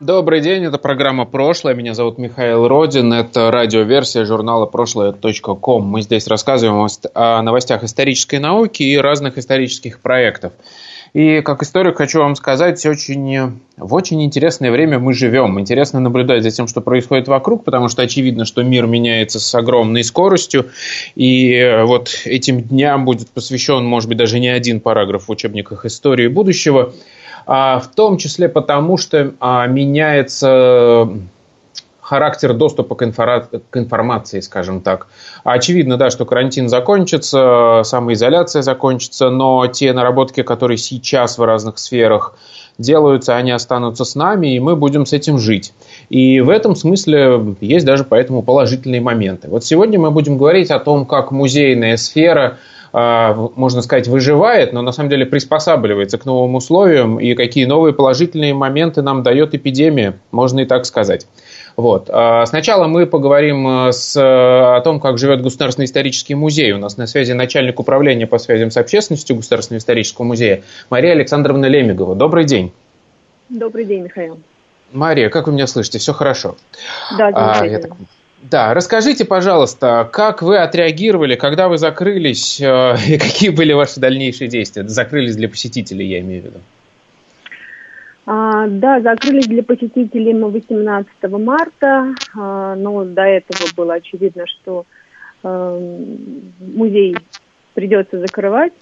Добрый день, это программа «Прошлое». Меня зовут Михаил Родин. Это радиоверсия журнала прошлое.ком. Мы здесь рассказываем о новостях исторической науки и разных исторических проектов. И как историк хочу вам сказать, очень, в очень интересное время мы живем. Интересно наблюдать за тем, что происходит вокруг, потому что очевидно, что мир меняется с огромной скоростью. И вот этим дням будет посвящен, может быть, даже не один параграф в учебниках истории будущего – в том числе потому, что а, меняется характер доступа к, инфора... к информации, скажем так. Очевидно, да, что карантин закончится, самоизоляция закончится, но те наработки, которые сейчас в разных сферах делаются, они останутся с нами, и мы будем с этим жить. И в этом смысле есть даже поэтому положительные моменты. Вот сегодня мы будем говорить о том, как музейная сфера – а, можно сказать, выживает, но на самом деле приспосабливается к новым условиям и какие новые положительные моменты нам дает эпидемия, можно и так сказать. Вот. А, сначала мы поговорим э, с, о том, как живет Государственный исторический музей. У нас на связи начальник управления по связям с общественностью Государственного исторического музея Мария Александровна Лемигова. Добрый день. Добрый день, Михаил. Мария, как вы меня слышите? Все хорошо? Да, замечательно. А, да, расскажите, пожалуйста, как вы отреагировали, когда вы закрылись, э, и какие были ваши дальнейшие действия? Закрылись для посетителей, я имею в виду. А, да, закрылись для посетителей мы 18 марта, а, но до этого было очевидно, что а, музей придется закрывать.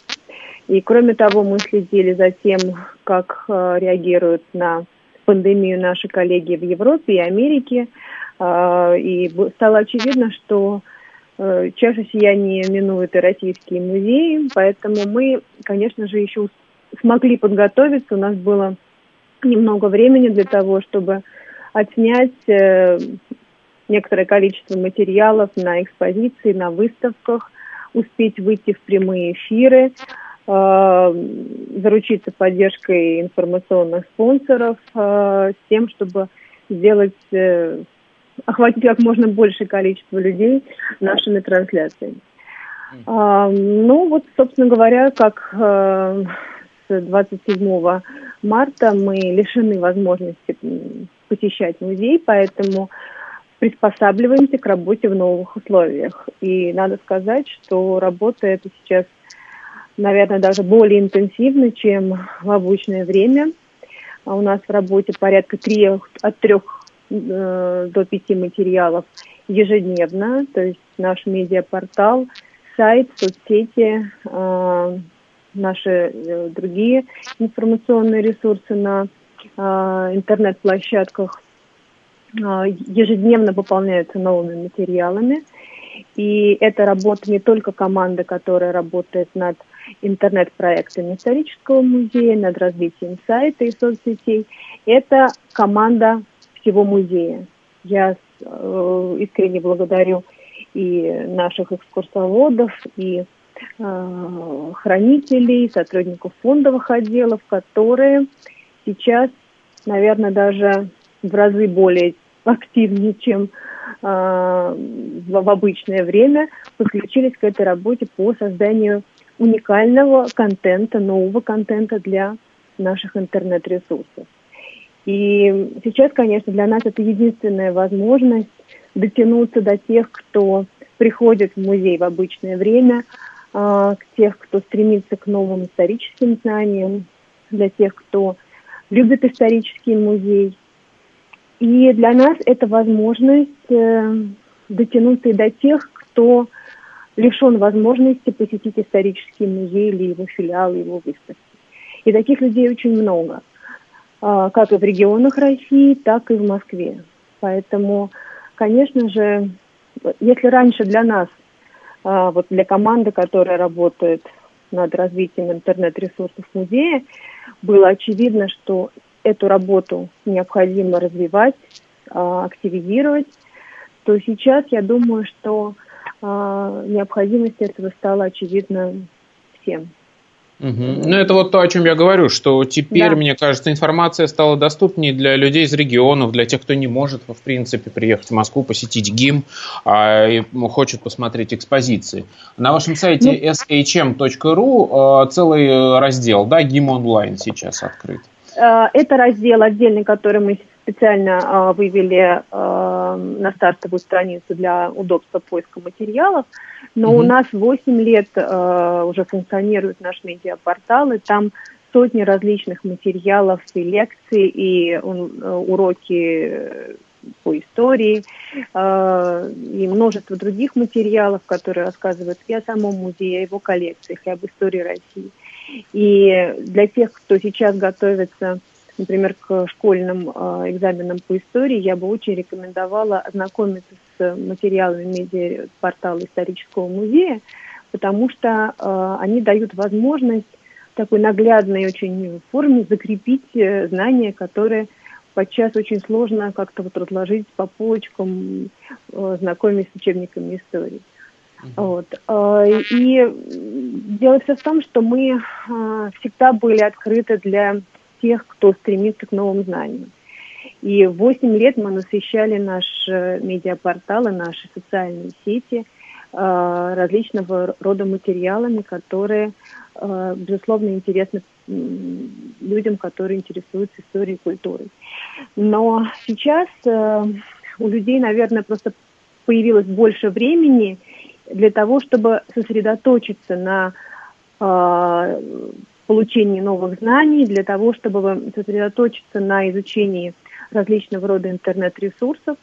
И кроме того, мы следили за тем, как а, реагируют на пандемию наши коллеги в Европе и Америке. А, и стало очевидно, что э, чаша сия не минует и российские музеи, поэтому мы, конечно же, еще смогли подготовиться. У нас было немного времени для того, чтобы отснять э, некоторое количество материалов на экспозиции, на выставках, успеть выйти в прямые эфиры, э, заручиться поддержкой информационных спонсоров с тем, чтобы сделать охватить как можно большее количество людей нашими трансляциями. А, ну вот, собственно говоря, как э, с 27 марта мы лишены возможности посещать музей, поэтому приспосабливаемся к работе в новых условиях. И надо сказать, что работа эта сейчас, наверное, даже более интенсивна, чем в обычное время. А у нас в работе порядка трех, от трех до пяти материалов ежедневно, то есть наш медиапортал, сайт, соцсети, э, наши э, другие информационные ресурсы на интернет-площадках ежедневно пополняются новыми материалами. И это работа не только команды, которая работает над интернет-проектами исторического музея, над развитием сайта и соцсетей. Это команда всего музея. Я э, искренне благодарю и наших экскурсоводов, и э, хранителей, сотрудников фондовых отделов, которые сейчас, наверное, даже в разы более активнее, чем э, в обычное время, подключились к этой работе по созданию уникального контента, нового контента для наших интернет-ресурсов. И сейчас, конечно, для нас это единственная возможность дотянуться до тех, кто приходит в музей в обычное время, а, к тех, кто стремится к новым историческим знаниям, для тех, кто любит исторический музей. И для нас это возможность э, дотянуться и до тех, кто лишен возможности посетить исторический музей или его филиал, его выставки. И таких людей очень много. А, как и в регионах России, так и в Москве. Поэтому, конечно же, если раньше для нас, а, вот для команды, которая работает над развитием интернет-ресурсов музея, было очевидно, что эту работу необходимо развивать, а, активизировать, то сейчас я думаю, что необходимость этого стала очевидна всем. Угу. Ну, это вот то, о чем я говорю, что теперь, да. мне кажется, информация стала доступнее для людей из регионов, для тех, кто не может, в принципе, приехать в Москву, посетить ГИМ а, и хочет посмотреть экспозиции. На вашем сайте ну, shm.ru э, целый раздел, да, ГИМ онлайн сейчас открыт. Э, это раздел отдельный, который мы специально э, вывели на стартовую страницу для удобства поиска материалов. Но угу. у нас 8 лет э, уже функционирует наш медиапортал, и там сотни различных материалов и лекций, и э, уроки по истории, э, и множество других материалов, которые рассказывают и о самом музее, о его коллекциях, и об истории России. И для тех, кто сейчас готовится например, к школьным э, экзаменам по истории, я бы очень рекомендовала ознакомиться с материалами медиапортала исторического музея, потому что э, они дают возможность в такой наглядной очень форме закрепить э, знания, которые подчас очень сложно как-то вот разложить по полочкам, знакомясь с учебниками истории. Вот. И дело все в том, что мы всегда были открыты для тех, кто стремится к новым знаниям. И 8 лет мы насыщали наши э, медиапорталы, наши социальные сети э, различного рода материалами, которые, э, безусловно, интересны людям, которые интересуются историей и культурой. Но сейчас у людей, наверное, просто появилось больше времени для того, чтобы сосредоточиться на получении новых знаний, для того, чтобы сосредоточиться на изучении различного рода интернет-ресурсов.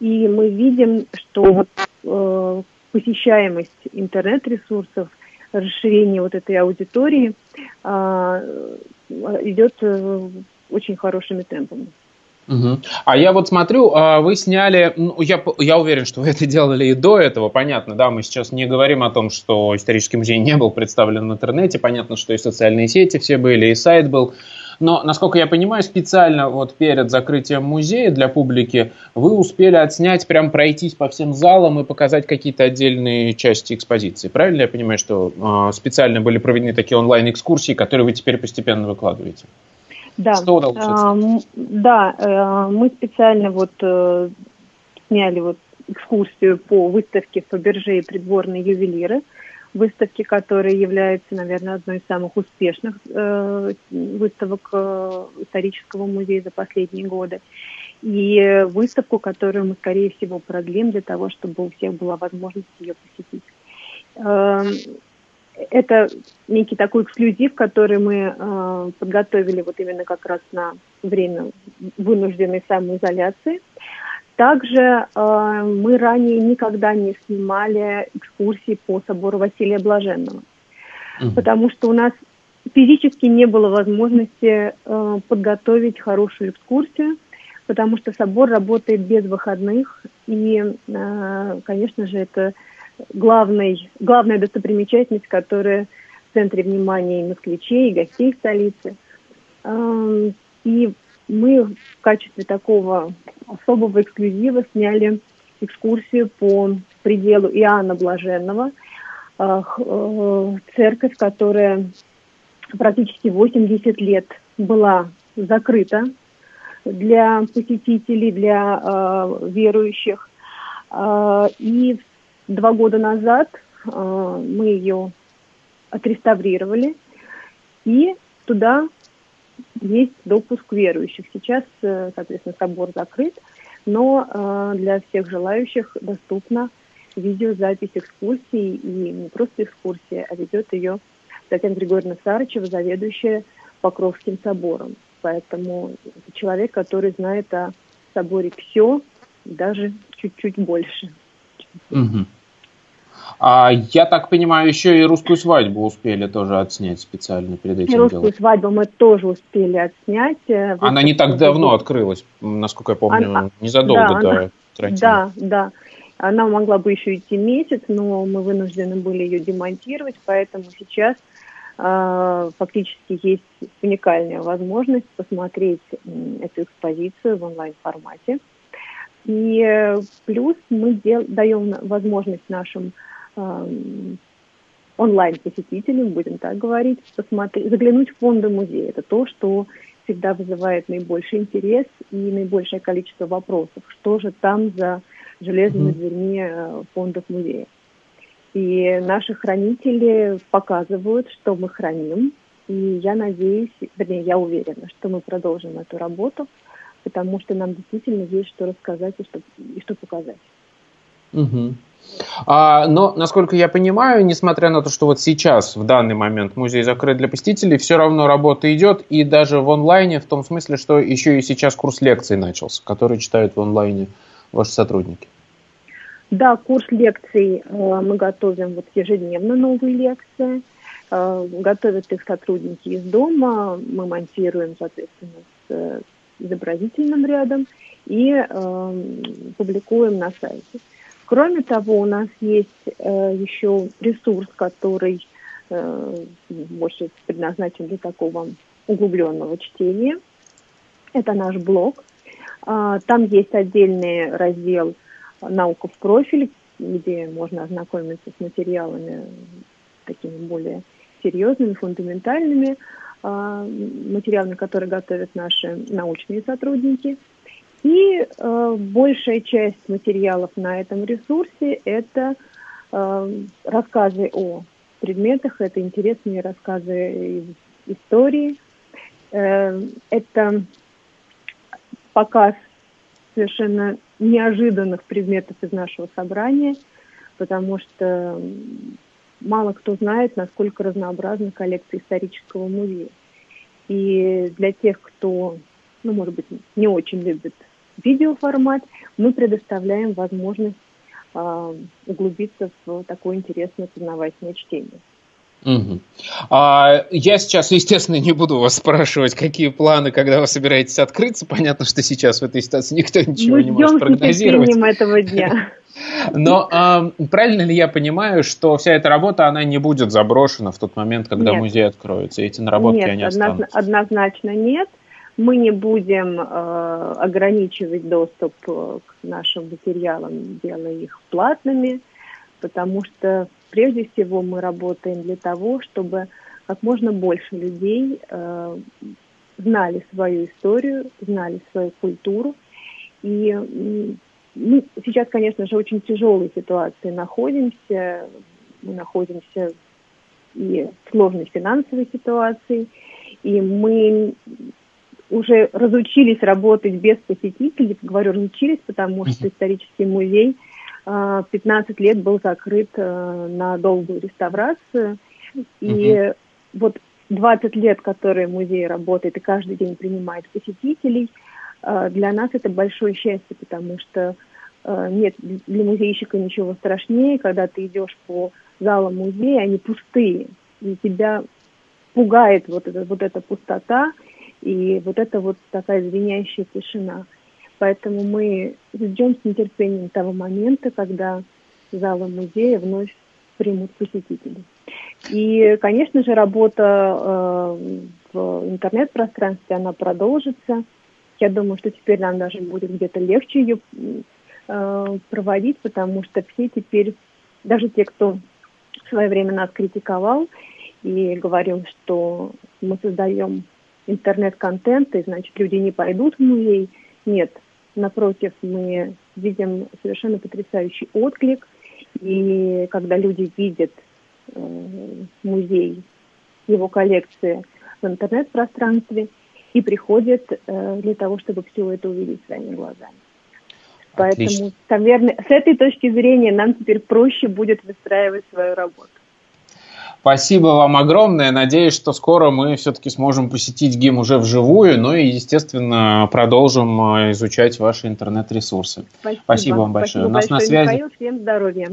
И мы видим, что э, посещаемость интернет-ресурсов, расширение вот этой аудитории э, идет э, очень хорошими темпами. Угу. А я вот смотрю, а, вы сняли, ну, я, я уверен, что вы это делали и до этого, понятно, да, мы сейчас не говорим о том, что исторический музей не был представлен в интернете, понятно, что и социальные сети все были, и сайт был, но, насколько я понимаю, специально вот перед закрытием музея для публики вы успели отснять, прям пройтись по всем залам и показать какие-то отдельные части экспозиции. Правильно я понимаю, что э, специально были проведены такие онлайн-экскурсии, которые вы теперь постепенно выкладываете? Да. Что удалось? А, да, э, мы специально вот э, сняли вот экскурсию по выставке Фаберже и придворные ювелиры. Выставки, которая является, наверное, одной из самых успешных э, выставок э, исторического музея за последние годы. И выставку, которую мы, скорее всего, продлим для того, чтобы у всех была возможность ее посетить. Эм, это некий такой эксклюзив, который мы э, подготовили вот именно как раз на время вынужденной самоизоляции. Также э, мы ранее никогда не снимали экскурсии по собору Василия Блаженного, mm-hmm. потому что у нас физически не было возможности э, подготовить хорошую экскурсию, потому что собор работает без выходных, и, э, конечно же, это главной, главная достопримечательность, которая в центре внимания и москвичей, и гостей столицы. И мы в качестве такого особого эксклюзива сняли экскурсию по пределу Иоанна Блаженного, а, э, церковь, которая практически 80 лет была закрыта для посетителей, для э, верующих. Э, и в Два года назад э, мы ее отреставрировали, и туда есть допуск верующих. Сейчас, э, соответственно, собор закрыт, но э, для всех желающих доступна видеозапись экскурсии, и не просто экскурсия, а ведет ее Татьяна Григорьевна Сарычева, заведующая Покровским собором. Поэтому это человек, который знает о соборе все, даже чуть-чуть больше. Угу. А я так понимаю, еще и русскую свадьбу успели тоже отснять специально перед этим русскую делом. свадьбу мы тоже успели отснять. Э, она не так давно открылась, насколько я помню, Она, незадолго да, до она, карантина. Да, да. Она могла бы еще идти месяц, но мы вынуждены были ее демонтировать, поэтому сейчас э, фактически есть уникальная возможность посмотреть эту экспозицию в онлайн-формате И плюс мы дел, даем возможность нашим э, онлайн-посетителям, будем так говорить, посмотреть, заглянуть в фонды музея. Это то, что всегда вызывает наибольший интерес и наибольшее количество вопросов. Что же там за железными дверьми э, фондов музея? И наши хранители показывают, что мы храним. И я надеюсь, вернее, я уверена, что мы продолжим эту работу, потому что нам действительно есть что рассказать и что, и что показать. Угу. А, но, насколько я понимаю, несмотря на то, что вот сейчас, в данный момент, музей закрыт для посетителей, все равно работа идет, и даже в онлайне, в том смысле, что еще и сейчас курс лекций начался, который читают в онлайне ваши сотрудники. Да, курс лекций э, мы готовим вот ежедневно новые лекции. Э, готовят их сотрудники из дома. Мы монтируем, соответственно, с э, изобразительным рядом и э, публикуем на сайте. Кроме того, у нас есть э, еще ресурс, который э, больше предназначен для такого углубленного чтения. Это наш блог. Э, там есть отдельный раздел наука в профиль, где можно ознакомиться с материалами такими более серьезными, фундаментальными, а, материалами, которые готовят наши научные сотрудники. И э, большая часть материалов на этом ресурсе – это э, рассказы о предметах, это интересные рассказы из истории, э, это показ совершенно неожиданных предметов из нашего собрания, потому что мало кто знает, насколько разнообразна коллекция исторического музея. И для тех, кто, ну, может быть, не очень любит видеоформат, мы предоставляем возможность э, углубиться в такое интересное познавательное чтение. Угу. А, я сейчас, естественно, не буду вас спрашивать, какие планы, когда вы собираетесь открыться. Понятно, что сейчас в этой ситуации никто ничего Мы не может прогнозировать. Мы этого дня. Но а, правильно ли я понимаю, что вся эта работа, она не будет заброшена в тот момент, когда нет. музей откроется? Эти наработки, нет, они останутся? однозначно нет. Мы не будем э, ограничивать доступ э, к нашим материалам, делая их платными, потому что прежде всего мы работаем для того, чтобы как можно больше людей э, знали свою историю, знали свою культуру. И мы сейчас, конечно же, очень тяжелой ситуации находимся. Мы находимся и в сложной финансовой ситуации. И мы уже разучились работать без посетителей. Говорю, разучились, потому что исторический музей 15 а, лет был закрыт э, на долгую реставрацию. И угу. вот 20 лет, которые музей работает и каждый день принимает посетителей, э, для нас это большое счастье, потому что э, нет для музейщика ничего страшнее, когда ты идешь по залам музея, они пустые, и тебя пугает вот эта, вот эта пустота и вот эта вот такая звенящая тишина. Поэтому мы ждем с нетерпением того момента, когда залы музея вновь примут посетителей. И, конечно же, работа э, в интернет-пространстве, она продолжится. Я думаю, что теперь нам даже будет где-то легче ее э, проводить, потому что все теперь, даже те, кто в свое время нас критиковал и говорил, что мы создаем интернет-контент, и значит люди не пойдут в музей. Нет, Напротив, мы видим совершенно потрясающий отклик. И когда люди видят э, музей, его коллекции в интернет-пространстве и приходят э, для того, чтобы все это увидеть своими глазами. Поэтому, наверное, с этой точки зрения нам теперь проще будет выстраивать свою работу. Спасибо вам огромное. Надеюсь, что скоро мы все-таки сможем посетить ГИМ уже вживую, ну и, естественно, продолжим э, изучать ваши интернет-ресурсы. Спасибо. Спасибо вам большое. Спасибо У нас большое, на связи... Михаил. Всем здоровья.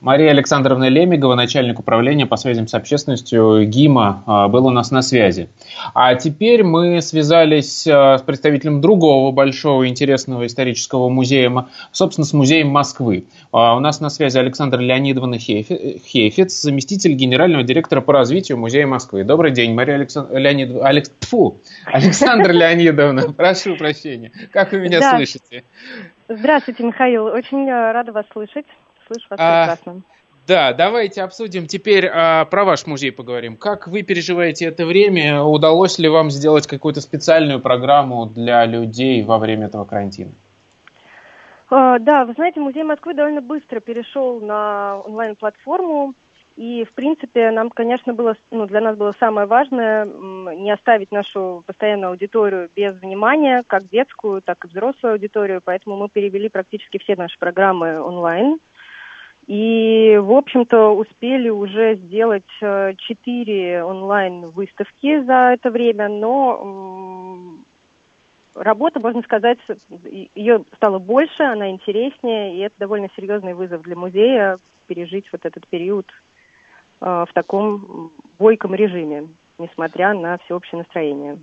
Мария Александровна Лемигова, начальник управления по связям с общественностью ГИМа, а, был у нас на связи. А теперь мы связались а, с представителем другого большого интересного исторического музея, собственно, с музеем Москвы. А, у нас на связи Александра Леонидовна Хейфец, заместитель генерального директора по развитию музея Москвы. Добрый день, Мария Александ... Леонид... Алекс... Тьфу! Александра Леонидовна, прошу прощения. Как вы меня слышите? Здравствуйте, Михаил. Очень э, рада вас слышать. Слышу вас а, прекрасно. Да, давайте обсудим теперь а, про ваш музей поговорим. Как вы переживаете это время? Удалось ли вам сделать какую-то специальную программу для людей во время этого карантина? А, да, вы знаете, музей Москвы довольно быстро перешел на онлайн-платформу. И, в принципе, нам, конечно, было, ну, для нас было самое важное не оставить нашу постоянную аудиторию без внимания, как детскую, так и взрослую аудиторию. Поэтому мы перевели практически все наши программы онлайн. И, в общем-то, успели уже сделать э, четыре онлайн-выставки за это время, но работа, можно сказать, ее стало больше, она интереснее, и это довольно серьезный вызов для музея пережить вот этот период э, в таком бойком режиме, несмотря на всеобщее настроение.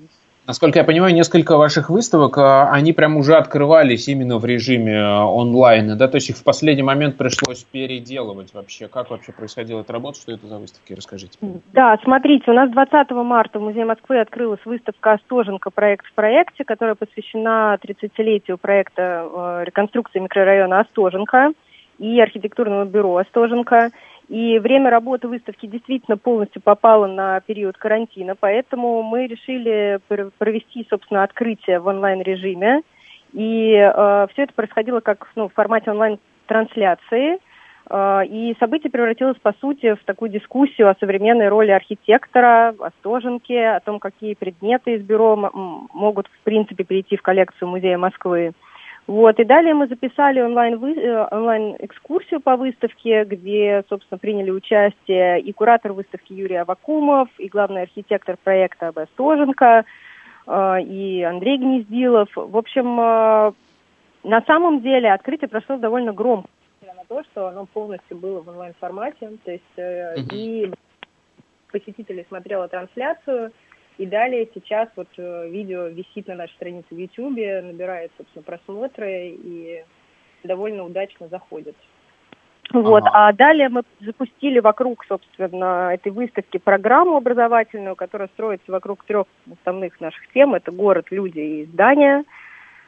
Насколько я понимаю, несколько ваших выставок, а, они прям уже открывались именно в режиме а, онлайн, да, то есть их в последний момент пришлось переделывать вообще. Как вообще происходила эта работа, что это за выставки, расскажите. Да, смотрите, у нас 20 марта в Музее Москвы открылась выставка «Остоженка. Проект в проекте», которая посвящена 30-летию проекта э, реконструкции микрорайона Остоженка и архитектурного бюро Остоженка. И время работы выставки действительно полностью попало на период карантина, поэтому мы решили провести, собственно, открытие в онлайн-режиме. И э, все это происходило как ну, в формате онлайн-трансляции. Э, и событие превратилось, по сути, в такую дискуссию о современной роли архитектора, о стоженке, о том, какие предметы из бюро могут, в принципе, перейти в коллекцию Музея Москвы. Вот, и далее мы записали онлайн, вы, э, онлайн экскурсию по выставке, где, собственно, приняли участие и куратор выставки Юрий Авакумов, и главный архитектор проекта Аб. Стоженко, э, и Андрей Гнездилов. В общем, э, на самом деле открытие прошло довольно громко, на то, что оно полностью было в онлайн-формате, то есть и посетители смотрели трансляцию, и далее сейчас вот э, видео висит на нашей странице в YouTube, набирает, собственно, просмотры и довольно удачно заходит. Вот, ага. а далее мы запустили вокруг, собственно, этой выставки программу образовательную, которая строится вокруг трех основных наших тем. Это город, люди и здания.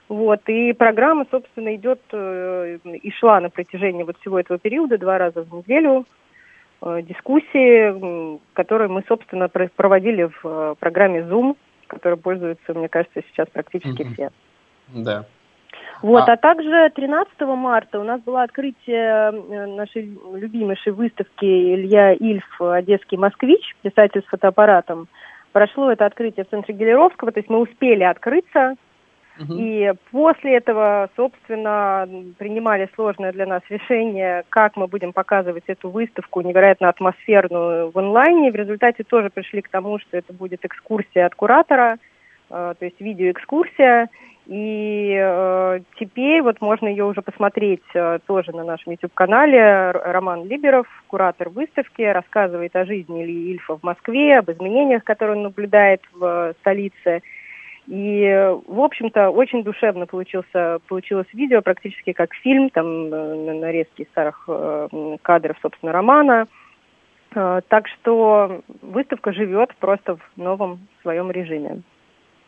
Вот, и программа, собственно, идет э, и шла на протяжении вот всего этого периода два раза в неделю. Э, дискуссии, которые мы, собственно, проводили в э, программе Zoom, которой пользуются, мне кажется, сейчас практически mm-hmm. все. Да. Вот, а... а также 13 марта у нас было открытие э, нашей любимейшей выставки Илья Ильф «Одесский москвич», писатель с фотоаппаратом. Прошло это открытие в центре Гелеровского, то есть мы успели открыться, и после этого, собственно, принимали сложное для нас решение, как мы будем показывать эту выставку невероятно атмосферную в онлайне. В результате тоже пришли к тому, что это будет экскурсия от куратора, э, то есть видеоэкскурсия. И э, теперь вот можно ее уже посмотреть э, тоже на нашем YouTube-канале. Роман Либеров, куратор выставки, рассказывает о жизни Ильи Ильфа в Москве, об изменениях, которые он наблюдает в э, столице. И, в общем-то, очень душевно получился, получилось видео, практически как фильм, там э, нарезки старых э, кадров, собственно, романа. Э, так что выставка живет просто в новом своем режиме.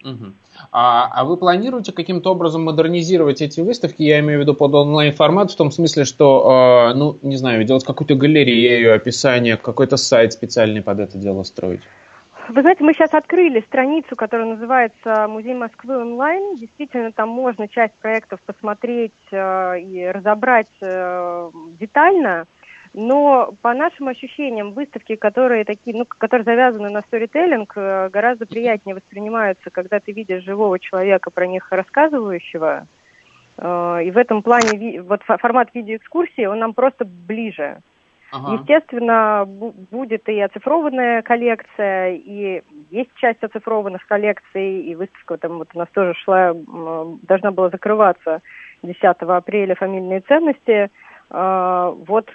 Угу. А, а вы планируете каким-то образом модернизировать эти выставки? Я имею в виду под онлайн-формат, в том смысле, что, э, ну, не знаю, делать какую-то галерею, описание, какой-то сайт специальный под это дело строить? Вы знаете, мы сейчас открыли страницу, которая называется «Музей Москвы онлайн». Действительно, там можно часть проектов посмотреть э, и разобрать э, детально. Но по нашим ощущениям, выставки, которые такие, ну, которые завязаны на сторителлинг, э, гораздо приятнее воспринимаются, когда ты видишь живого человека, про них рассказывающего. Э, и в этом плане вот формат видеоэкскурсии, он нам просто ближе. Ага. Естественно, будет и оцифрованная коллекция, и есть часть оцифрованных коллекций, и выставка там вот у нас тоже шла, должна была закрываться 10 апреля «Фамильные ценности». Вот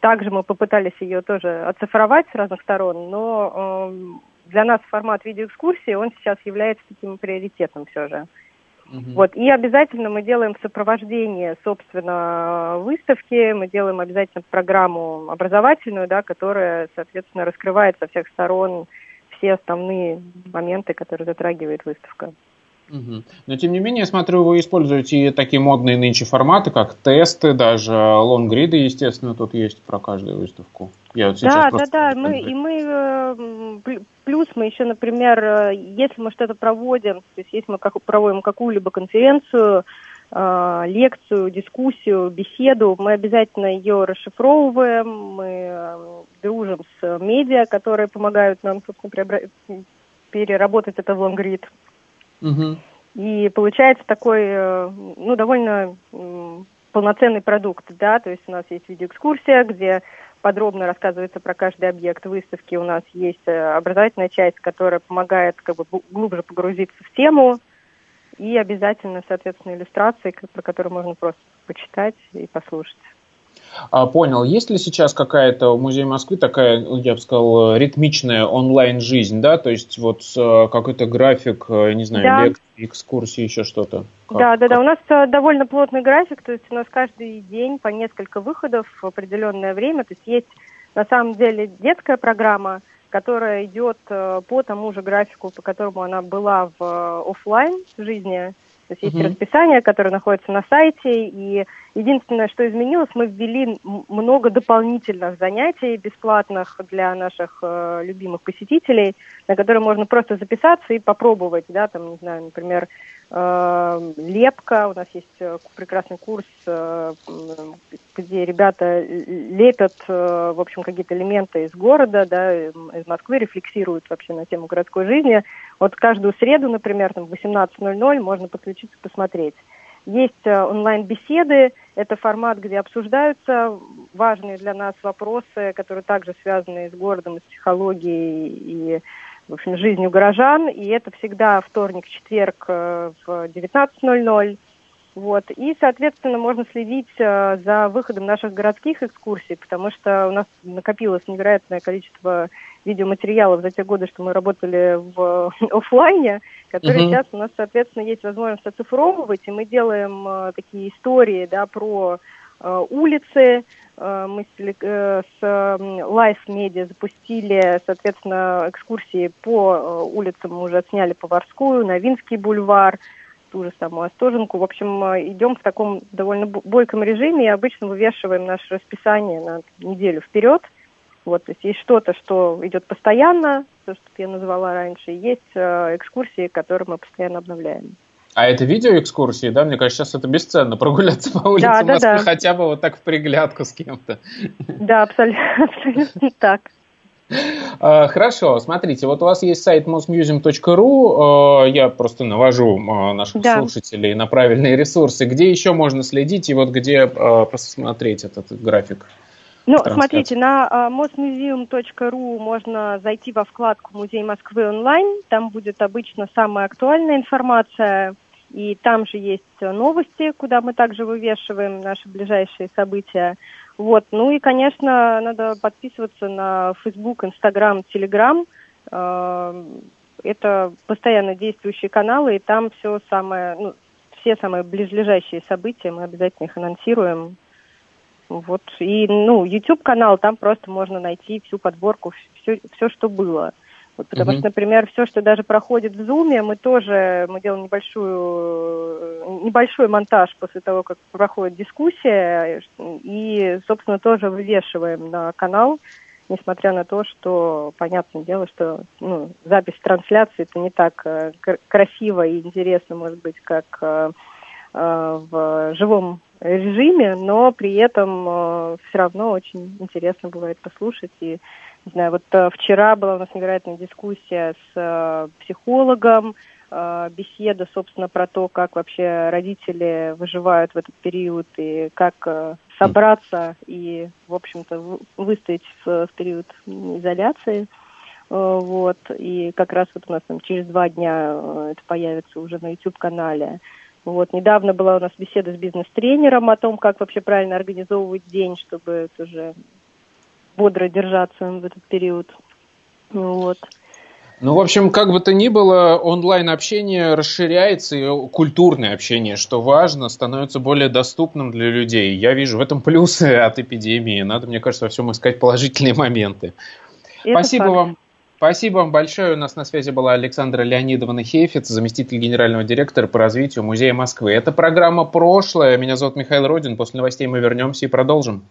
также мы попытались ее тоже оцифровать с разных сторон, но для нас формат видеоэкскурсии, он сейчас является таким приоритетом все же. Угу. Вот. И обязательно мы делаем в сопровождении, собственно, выставки, мы делаем обязательно программу образовательную, да, которая, соответственно, раскрывает со всех сторон все основные моменты, которые затрагивает выставка. Угу. Но тем не менее, я смотрю, вы используете такие модные нынче форматы, как тесты, даже лонгриды, естественно, тут есть про каждую выставку. Я вот да, да, да, мы, и мы э, плюс мы еще, например, э, если мы что-то проводим, то есть если мы как, проводим какую-либо конференцию, э, лекцию, дискуссию, беседу, мы обязательно ее расшифровываем, мы дружим с медиа, которые помогают нам, собственно, переработать это в лонгрид. И получается такой, э, ну, довольно полноценный продукт, да, то есть у нас есть видеоэкскурсия, где подробно рассказывается про каждый объект выставки. У нас есть э, образовательная часть, которая помогает как бы глубже погрузиться в тему, и обязательно, соответственно, иллюстрации, про которые можно просто почитать и послушать. А, понял. Есть ли сейчас какая-то в Музее Москвы такая, я бы сказал, ритмичная онлайн-жизнь, да? То есть вот э, какой-то график, э, не знаю, да. лекции, экскурсии, еще что-то? Как, да, да, как? да. У нас э, довольно плотный график, то есть у нас каждый день по несколько выходов в определенное время. То есть есть на самом деле детская программа, которая идет по тому же графику, по которому она была в офлайн жизни. То есть есть uh-huh. расписание, которое находится на сайте, и единственное, что изменилось, мы ввели много дополнительных занятий бесплатных для наших э, любимых посетителей, на которые можно просто записаться и попробовать, да, там, не знаю, например, лепка, у нас есть э, прекрасный курс, э, где ребята лепят, э, в общем, какие-то элементы из города, да, из Москвы, рефлексируют вообще на тему городской жизни, вот каждую среду, например, там в 18.00 можно подключиться посмотреть. Есть онлайн-беседы, это формат, где обсуждаются важные для нас вопросы, которые также связаны с городом, с психологией и, в общем, жизнью горожан. И это всегда вторник-четверг э, в 19.00. Вот. И, соответственно, можно следить э, за выходом наших городских экскурсий, потому что у нас накопилось невероятное количество видеоматериалов за те годы, что мы работали в офлайне, которые uh-huh. сейчас у нас, соответственно, есть возможность оцифровывать, и мы делаем э, такие истории, да, про э, улицы. Э, мы с, э, Life Media запустили, соответственно, экскурсии по э, улицам, мы уже сняли Поварскую, Новинский бульвар, ту же самую Остоженку. В общем, э, идем в таком довольно бойком режиме и обычно вывешиваем наше расписание на неделю вперед – вот, то есть есть что-то, что идет постоянно, то, что я назвала раньше, есть э, экскурсии, которые мы постоянно обновляем. А это видеоэкскурсии, да? Мне кажется, сейчас это бесценно прогуляться по улице да, Москвы да, да. хотя бы вот так в приглядку с кем-то. Да, абсолютно, абсолютно так. А, хорошо, смотрите, вот у вас есть сайт mosmuseum.ru, а, я просто навожу а, наших да. слушателей на правильные ресурсы. Где еще можно следить и вот где посмотреть этот график? Ну, смотрите, на mosmuseum.ru можно зайти во вкладку «Музей Москвы онлайн». Там будет обычно самая актуальная информация. И там же есть новости, куда мы также вывешиваем наши ближайшие события. Вот. Ну и, конечно, надо подписываться на Facebook, Instagram, Telegram. Это постоянно действующие каналы, и там все самое, ну, все самые ближайшие события мы обязательно их анонсируем вот, и, ну, YouTube-канал, там просто можно найти всю подборку, все, все что было. Вот, потому mm-hmm. что, например, все, что даже проходит в Zoom, мы тоже, мы делаем небольшую, небольшой монтаж после того, как проходит дискуссия, и, собственно, тоже вывешиваем на канал, несмотря на то, что, понятное дело, что ну, запись трансляции это не так э, красиво и интересно, может быть, как э, э, в живом режиме, но при этом все равно очень интересно бывает послушать. И, не знаю, вот э, вчера была у нас невероятная дискуссия с э, психологом, э, беседа, собственно, про то, как вообще родители выживают в этот период и как собраться и, в общем-то, выстоять в, период изоляции. Вот, и как раз вот у нас там через два дня это появится уже на YouTube-канале. Вот, недавно была у нас беседа с бизнес-тренером о том, как вообще правильно организовывать день, чтобы тоже бодро держаться в этот период. Вот. Ну, в общем, как бы то ни было, онлайн-общение расширяется, и культурное общение, что важно, становится более доступным для людей. Я вижу в этом плюсы от эпидемии. Надо, мне кажется, во всем искать положительные моменты. Это Спасибо факт. вам. Спасибо вам большое. У нас на связи была Александра Леонидовна Хейфиц, заместитель генерального директора по развитию Музея Москвы. Это программа «Прошлое». Меня зовут Михаил Родин. После новостей мы вернемся и продолжим.